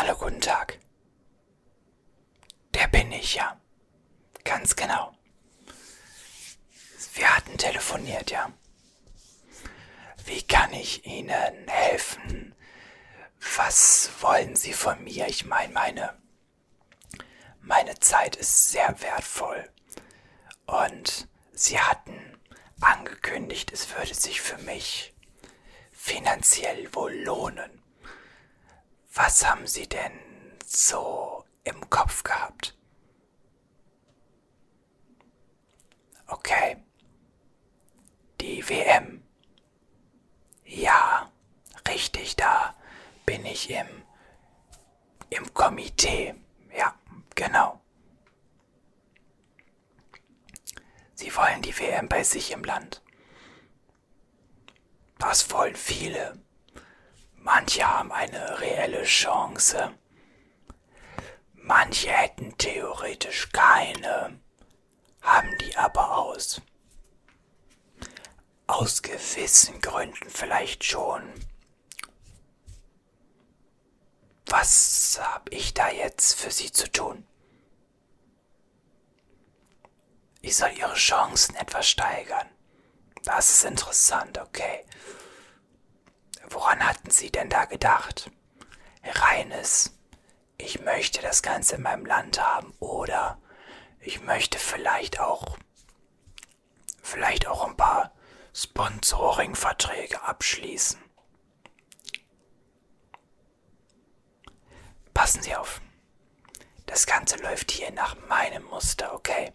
Hallo, guten Tag. Der bin ich, ja. Ganz genau. Wir hatten telefoniert, ja. Wie kann ich Ihnen helfen? Was wollen Sie von mir? Ich meine, meine, meine Zeit ist sehr wertvoll. Und Sie hatten angekündigt, es würde sich für mich finanziell wohl lohnen. Was haben Sie denn so im Kopf gehabt? Okay. Die WM. Ja, richtig, da bin ich im, im Komitee. Ja, genau. Sie wollen die WM bei sich im Land. Das wollen viele. Manche haben eine reelle Chance. Manche hätten theoretisch keine, haben die aber aus. Aus gewissen Gründen vielleicht schon. Was hab ich da jetzt für Sie zu tun? Ich soll Ihre Chancen etwas steigern. Das ist interessant, okay. Woran hatten Sie denn da gedacht? Reines, ich möchte das Ganze in meinem Land haben oder ich möchte vielleicht auch, vielleicht auch ein paar Sponsoring-Verträge abschließen. Passen Sie auf. Das Ganze läuft hier nach meinem Muster, okay?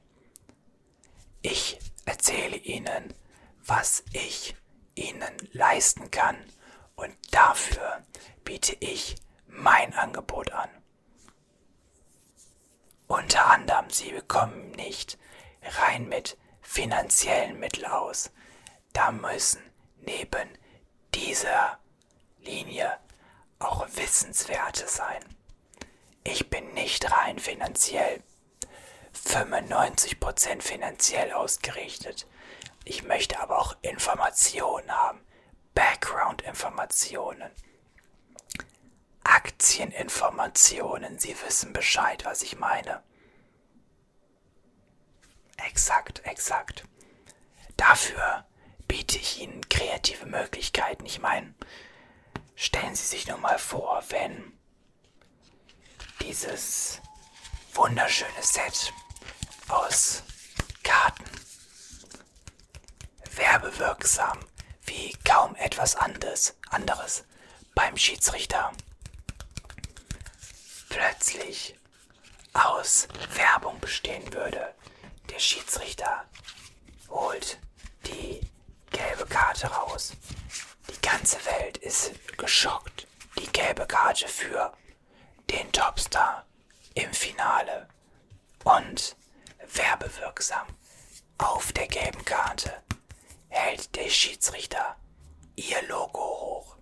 Ich erzähle Ihnen, was ich Ihnen leisten kann und dafür biete ich mein Angebot an. Unter anderem, Sie bekommen nicht rein mit finanziellen Mitteln aus. Da müssen neben dieser Linie auch Wissenswerte sein. Ich bin nicht rein finanziell 95% finanziell ausgerichtet. Ich möchte aber auch Informationen haben. Background-Informationen. Aktieninformationen. Sie wissen Bescheid, was ich meine. Exakt, exakt. Dafür biete ich Ihnen kreative Möglichkeiten. Ich meine, stellen Sie sich nur mal vor, wenn dieses wunderschöne Set aus Karten werbewirksam wie kaum etwas anderes, anderes beim Schiedsrichter plötzlich aus Werbung bestehen würde. Der Schiedsrichter holt die gelbe Karte raus. Die ganze Welt ist geschockt. Die gelbe Karte für den Topstar im Finale. Und werbewirksam auf der gelben Karte Schiedsrichter ihr Logo hoch.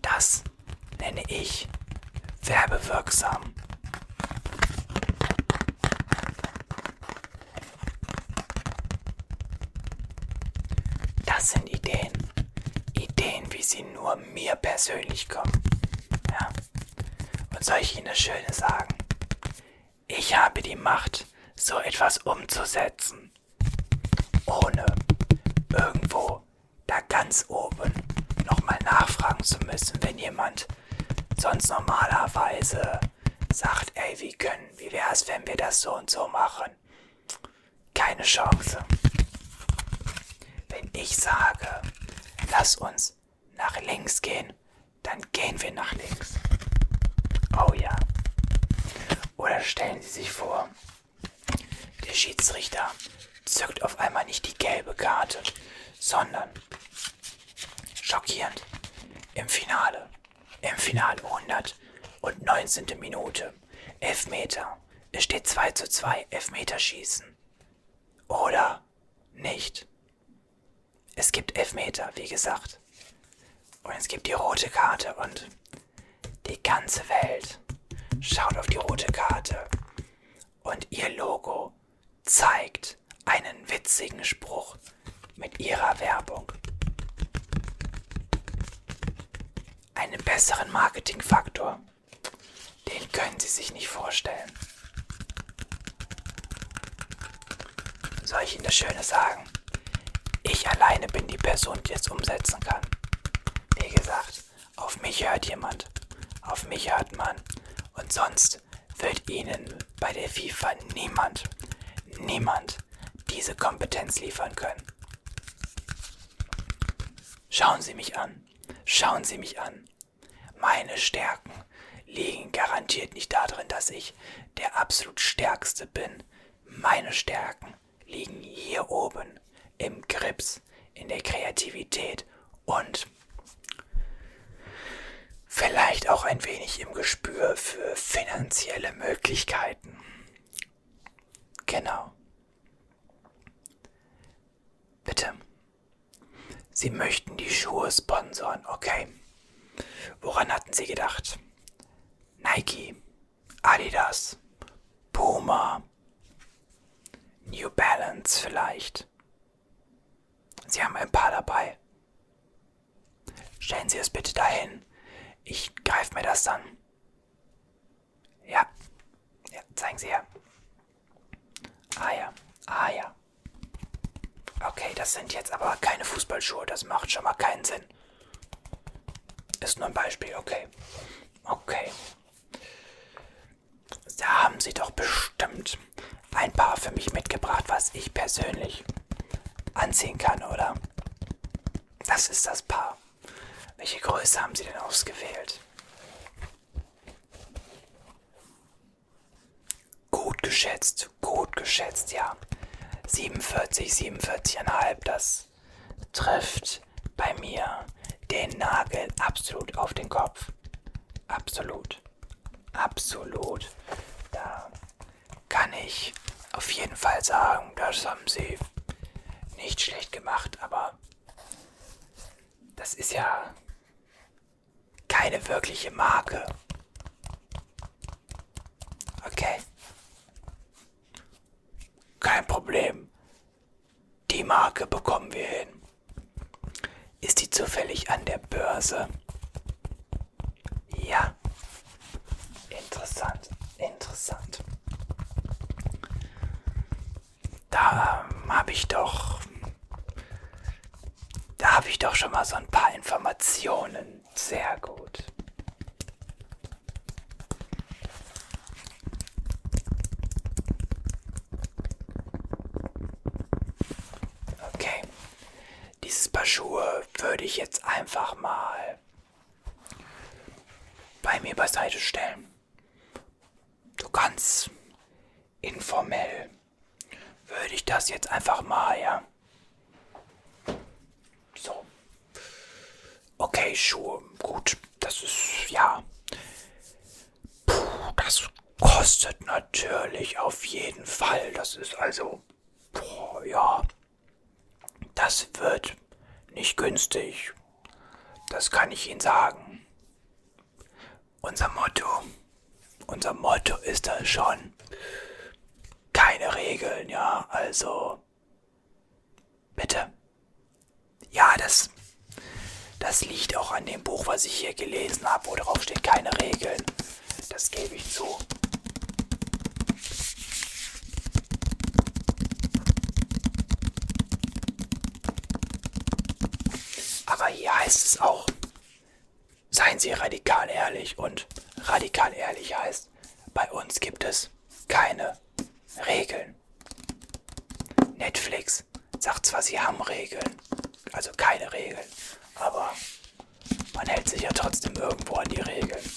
Das nenne ich werbewirksam. Das sind Ideen. Ideen, wie sie nur mir persönlich kommen. Ja. Und soll ich Ihnen das Schöne sagen? Ich habe die Macht, so etwas umzusetzen ohne ganz oben nochmal nachfragen zu müssen, wenn jemand sonst normalerweise sagt, ey, wie können, wie wäre es, wenn wir das so und so machen? Keine Chance. Wenn ich sage, lass uns nach links gehen, dann gehen wir nach links. Oh ja. Oder stellen Sie sich vor, der Schiedsrichter zückt auf einmal nicht die gelbe Karte, sondern schockierend im Finale. Im Finale 119. Minute. Elfmeter. Es steht 2 zu 2. Elfmeterschießen. Oder nicht. Es gibt Elfmeter, wie gesagt. Und es gibt die rote Karte und die ganze Welt schaut auf die rote Karte. Und ihr Logo zeigt einen witzigen Spruch mit ihrer Werbung. Einen besseren Marketingfaktor. Den können Sie sich nicht vorstellen. Soll ich Ihnen das Schöne sagen? Ich alleine bin die Person, die es umsetzen kann. Wie gesagt, auf mich hört jemand. Auf mich hört man. Und sonst wird Ihnen bei der FIFA niemand, niemand diese Kompetenz liefern können. Schauen Sie mich an. Schauen Sie mich an. Meine Stärken liegen garantiert nicht darin, dass ich der absolut Stärkste bin. Meine Stärken liegen hier oben im Grips, in der Kreativität und vielleicht auch ein wenig im Gespür für finanzielle Möglichkeiten. Genau. Bitte. Sie möchten die Schuhe sponsern, okay. Woran hatten Sie gedacht? Nike, Adidas, Puma, New Balance vielleicht. Sie haben ein paar dabei. Stellen Sie es bitte dahin. Ich greife mir das dann. Ja. Ja, zeigen Sie her. Ah ja. Ah ja. Okay, das sind jetzt aber keine Fußballschuhe. Das macht schon mal keinen Sinn. Ist nur ein Beispiel, okay. Okay. Da haben Sie doch bestimmt ein paar für mich mitgebracht, was ich persönlich anziehen kann, oder? Das ist das Paar. Welche Größe haben Sie denn ausgewählt? Gut geschätzt, gut geschätzt, ja. 47, 47,5, das trifft bei mir den Nagel absolut auf den Kopf. Absolut. Absolut. Da kann ich auf jeden Fall sagen, das haben sie nicht schlecht gemacht, aber das ist ja keine wirkliche Marke. Okay. Kein Problem. Die Marke bekommen wir hin. Zufällig an der Börse? Ja. Interessant, interessant. Da ähm, habe ich doch. Da habe ich doch schon mal so ein paar Informationen. Sehr gut. Okay. Dieses Paar Schuhe würde ich jetzt einfach mal bei mir beiseite stellen. So ganz informell würde ich das jetzt einfach mal, ja. So. Okay, Schuhe. Gut, das ist, ja. Puh, das kostet natürlich auf jeden Fall. Das ist also, boah, ja. Das wird nicht günstig. Das kann ich Ihnen sagen. Unser Motto, unser Motto ist da schon keine Regeln, ja, also bitte. Ja, das das liegt auch an dem Buch, was ich hier gelesen habe, wo drauf steht keine Regeln. Das gebe ich zu. Aber hier heißt es auch, seien Sie radikal ehrlich und radikal ehrlich heißt, bei uns gibt es keine Regeln. Netflix sagt zwar, sie haben Regeln, also keine Regeln, aber man hält sich ja trotzdem irgendwo an die Regeln.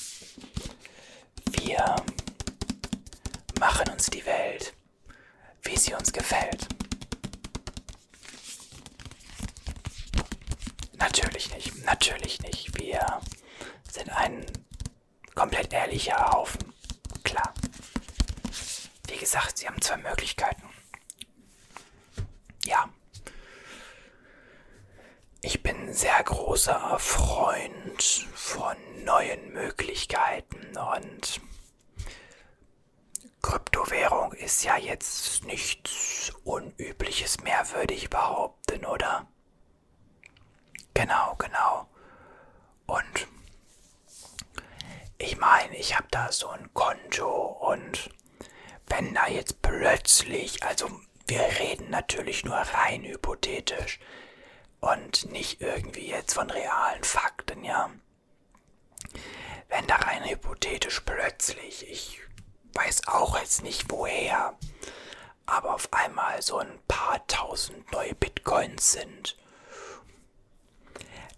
Wir machen uns die Welt, wie sie uns gefällt. Natürlich nicht. Wir sind ein komplett ehrlicher Haufen. Klar. Wie gesagt, Sie haben zwei Möglichkeiten. Ja. Ich bin sehr großer Freund von neuen Möglichkeiten und Kryptowährung ist ja jetzt nichts Unübliches mehr, würde ich behaupten, oder? Genau, genau. Und meine, ich habe da so ein Konto und wenn da jetzt plötzlich, also wir reden natürlich nur rein hypothetisch und nicht irgendwie jetzt von realen Fakten, ja. Wenn da rein hypothetisch plötzlich, ich weiß auch jetzt nicht woher, aber auf einmal so ein paar tausend neue Bitcoins sind,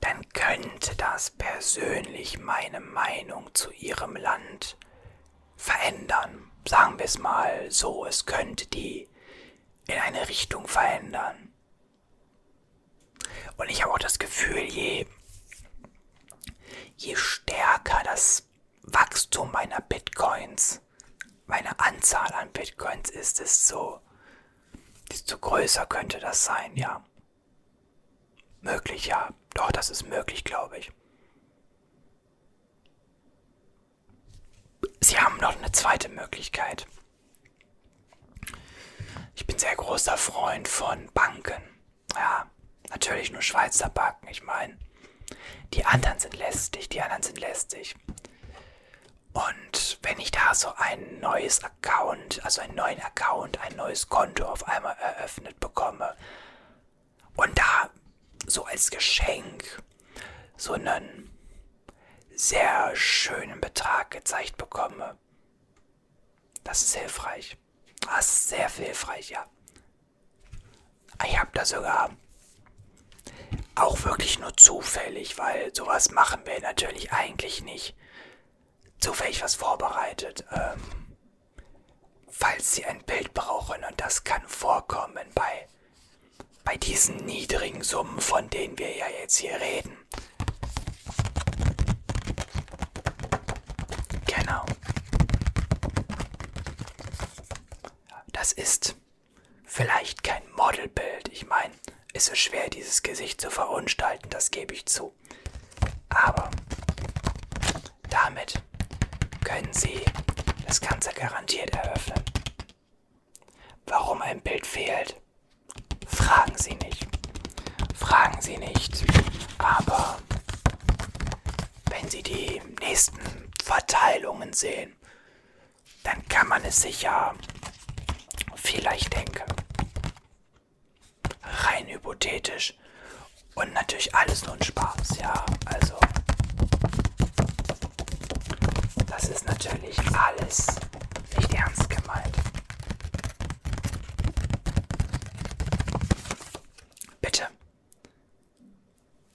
dann könnte das persönlich meine Meinung zu ihrem Land verändern. Sagen wir es mal so, es könnte die in eine Richtung verändern. Und ich habe auch das Gefühl, je, je stärker das Wachstum meiner Bitcoins, meine Anzahl an Bitcoins ist, desto, desto größer könnte das sein, ja. Möglich, ja. Doch, das ist möglich, glaube ich. Sie haben noch eine zweite Möglichkeit. Ich bin sehr großer Freund von Banken. Ja, natürlich nur Schweizer Banken. Ich meine, die anderen sind lästig, die anderen sind lästig. Und wenn ich da so ein neues Account, also einen neuen Account, ein neues Konto auf einmal eröffnet bekomme so als Geschenk so einen sehr schönen Betrag gezeigt bekomme, das ist hilfreich. Das ist sehr hilfreich, ja. Ich habe da sogar auch wirklich nur zufällig, weil sowas machen wir natürlich eigentlich nicht. Zufällig was vorbereitet. Ähm, falls Sie ein Bild brauchen und das kann vorkommen bei, bei diesen niedrigen Summen, von denen wir ja jetzt hier reden. Genau. Das ist vielleicht kein Modelbild. Ich meine, es ist schwer, dieses Gesicht zu verunstalten, das gebe ich zu. Aber damit können Sie das Ganze garantiert eröffnen. Warum ein Bild fehlt, fragen Sie nicht. Fragen Sie nicht. Aber wenn Sie die nächsten Verteilungen sehen, dann kann man es sich ja vielleicht denken. Rein hypothetisch. Und natürlich alles nur ein Spaß, ja. Also. Das ist natürlich alles nicht ernst gemeint. Bitte.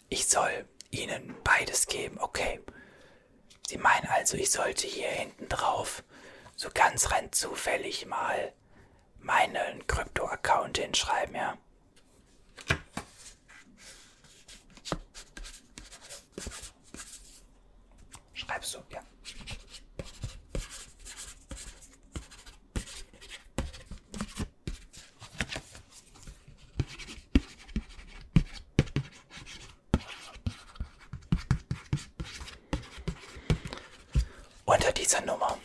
Ich soll Ihnen beides geben, okay. Sie meinen also, ich sollte hier hinten drauf so ganz rein zufällig mal meinen Krypto-Account hinschreiben, ja? Schreibst du, ja. Unter dieser Nummer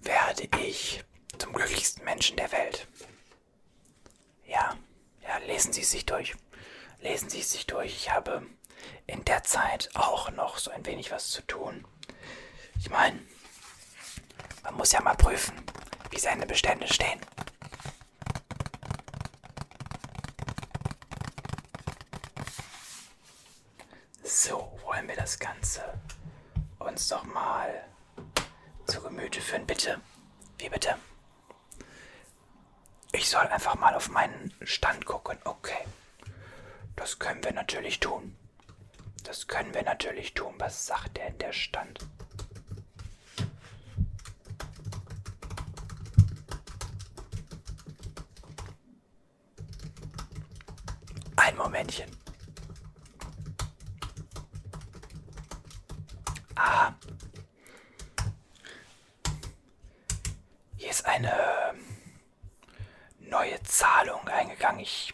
werde ich zum glücklichsten Menschen der Welt. Ja, ja, lesen Sie es sich durch. Lesen Sie es sich durch. Ich habe in der Zeit auch noch so ein wenig was zu tun. Ich meine, man muss ja mal prüfen, wie seine Bestände stehen. So, wollen wir das Ganze uns doch mal zu Gemüte führen, bitte. Wie bitte? Ich soll einfach mal auf meinen Stand gucken. Okay. Das können wir natürlich tun. Das können wir natürlich tun. Was sagt denn der Stand? Momentchen. Ah. Hier ist eine neue Zahlung eingegangen. Ich,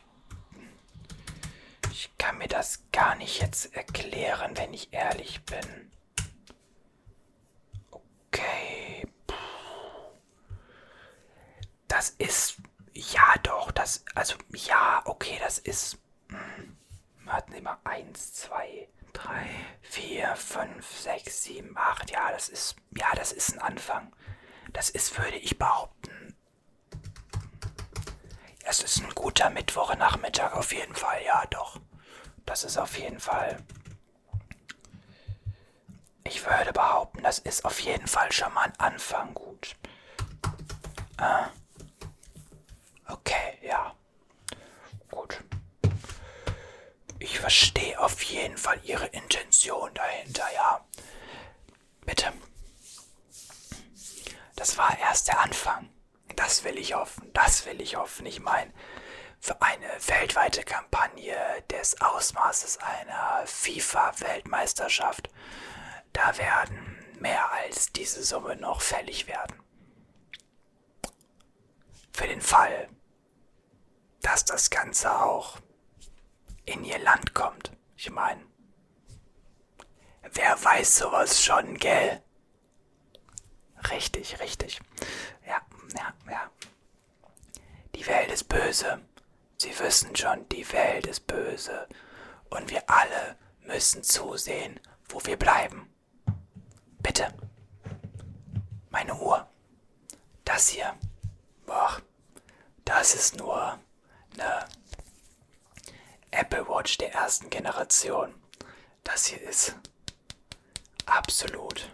ich kann mir das gar nicht jetzt erklären, wenn ich ehrlich bin. Okay. Das ist. Ja, doch, das. Also, ja, okay, das ist. Warten Sie mal. Eins, zwei, drei, vier, 5, 6, 7, 8, ja, das ist, ja, das ist ein Anfang. Das ist, würde ich behaupten, es ist ein guter Mittwochnachmittag auf jeden Fall, ja, doch. Das ist auf jeden Fall. Ich würde behaupten, das ist auf jeden Fall schon mal ein Anfang gut. Ah. Okay, ja. Gut. Ich verstehe auf jeden Fall Ihre Intention dahinter, ja. Bitte. Das war erst der Anfang. Das will ich hoffen, das will ich hoffen. Ich meine, für eine weltweite Kampagne des Ausmaßes einer FIFA-Weltmeisterschaft, da werden mehr als diese Summe noch fällig werden. Für den Fall, dass das Ganze auch in ihr Land kommt. Ich meine, wer weiß sowas schon, gell? Richtig, richtig. Ja, ja, ja. Die Welt ist böse. Sie wissen schon, die Welt ist böse. Und wir alle müssen zusehen, wo wir bleiben. Bitte. Meine Uhr. Das hier. Boah, das ist nur eine Apple Watch der ersten Generation. Das hier ist absolut,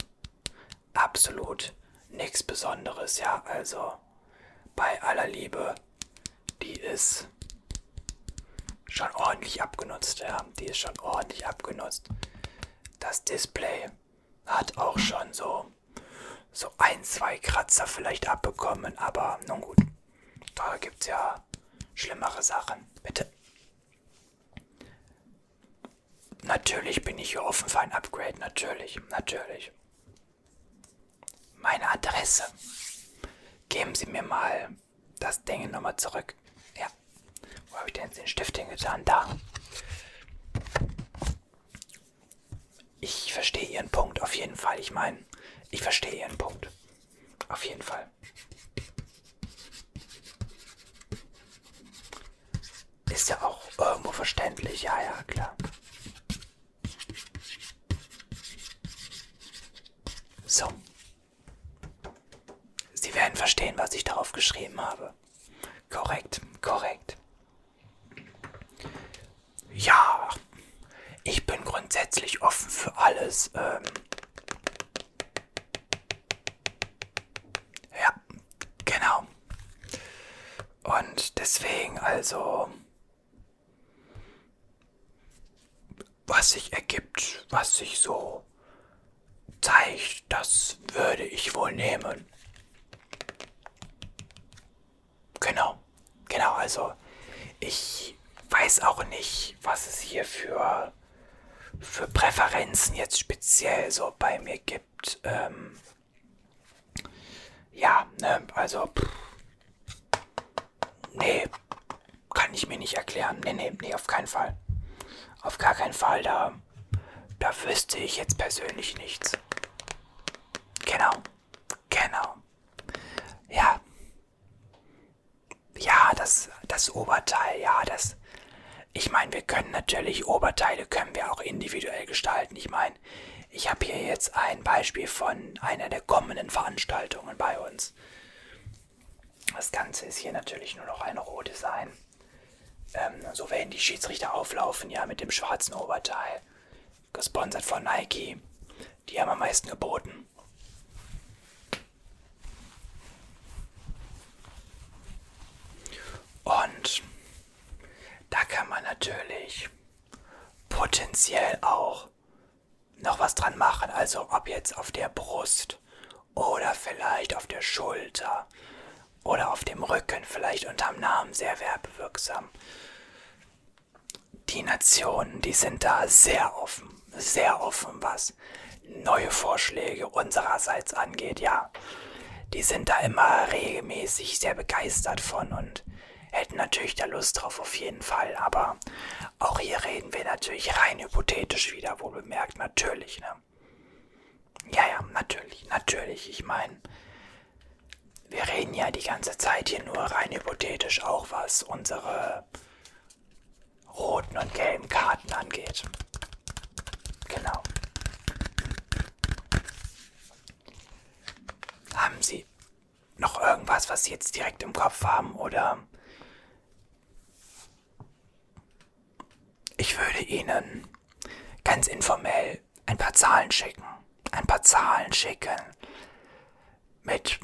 absolut nichts Besonderes, ja. Also bei aller Liebe, die ist schon ordentlich abgenutzt, ja. Die ist schon ordentlich abgenutzt. Das Display hat auch schon so, so ein, zwei Kratzer vielleicht abbekommen, aber nun gut. Da gibt's ja schlimmere Sachen. Bitte. Natürlich bin ich hier offen für ein Upgrade, natürlich, natürlich meine Adresse. Geben Sie mir mal das Ding nochmal zurück. Ja. Wo habe ich denn den Stift hingetan? Da. Ich verstehe Ihren Punkt auf jeden Fall. Ich meine, ich verstehe Ihren Punkt. Auf jeden Fall. Ist ja auch irgendwo verständlich. Ja, ja, klar. So. Sie werden verstehen, was ich darauf geschrieben habe. Korrekt, korrekt. Ja, ich bin grundsätzlich offen für alles. Ähm ja, genau. Und deswegen also, was sich ergibt, was sich so zeigt, das würde ich wohl nehmen. Genau, also ich weiß auch nicht, was es hier für, für Präferenzen jetzt speziell so bei mir gibt. Ähm, ja, ne, also, pff, nee, kann ich mir nicht erklären. Nee, nee, nee, auf keinen Fall. Auf gar keinen Fall, da, da wüsste ich jetzt persönlich nichts. Genau, genau. Ja, das, Oberteil, ja, das. Ich meine, wir können natürlich Oberteile können wir auch individuell gestalten. Ich meine, ich habe hier jetzt ein Beispiel von einer der kommenden Veranstaltungen bei uns. Das Ganze ist hier natürlich nur noch ein Rohdesign. Ähm, so werden die Schiedsrichter auflaufen, ja, mit dem schwarzen Oberteil. Gesponsert von Nike. Die haben am meisten geboten. Und da kann man natürlich potenziell auch noch was dran machen. Also ob jetzt auf der Brust oder vielleicht auf der Schulter oder auf dem Rücken, vielleicht unterm Namen sehr werbewirksam. Die Nationen, die sind da sehr offen, sehr offen, was neue Vorschläge unsererseits angeht, ja. Die sind da immer regelmäßig sehr begeistert von und hätten natürlich da Lust drauf, auf jeden Fall. Aber auch hier reden wir natürlich rein hypothetisch wieder, wohl bemerkt, natürlich, ne? Ja, ja, natürlich, natürlich. Ich meine, wir reden ja die ganze Zeit hier nur rein hypothetisch, auch was unsere roten und gelben Karten angeht. Genau. Haben Sie noch irgendwas, was Sie jetzt direkt im Kopf haben oder Ihnen ganz informell ein paar Zahlen schicken. Ein paar Zahlen schicken mit,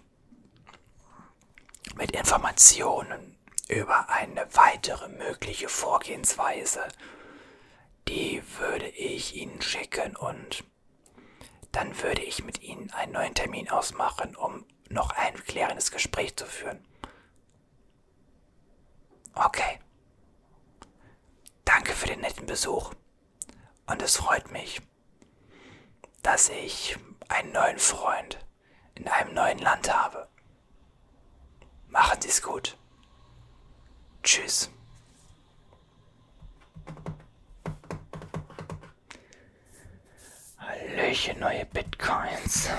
mit Informationen über eine weitere mögliche Vorgehensweise. Die würde ich Ihnen schicken und dann würde ich mit Ihnen einen neuen Termin ausmachen, um noch ein klärendes Gespräch zu führen. Okay. Für den netten Besuch. Und es freut mich, dass ich einen neuen Freund in einem neuen Land habe. Machen Sie es gut. Tschüss. Hallöchen, neue Bitcoins.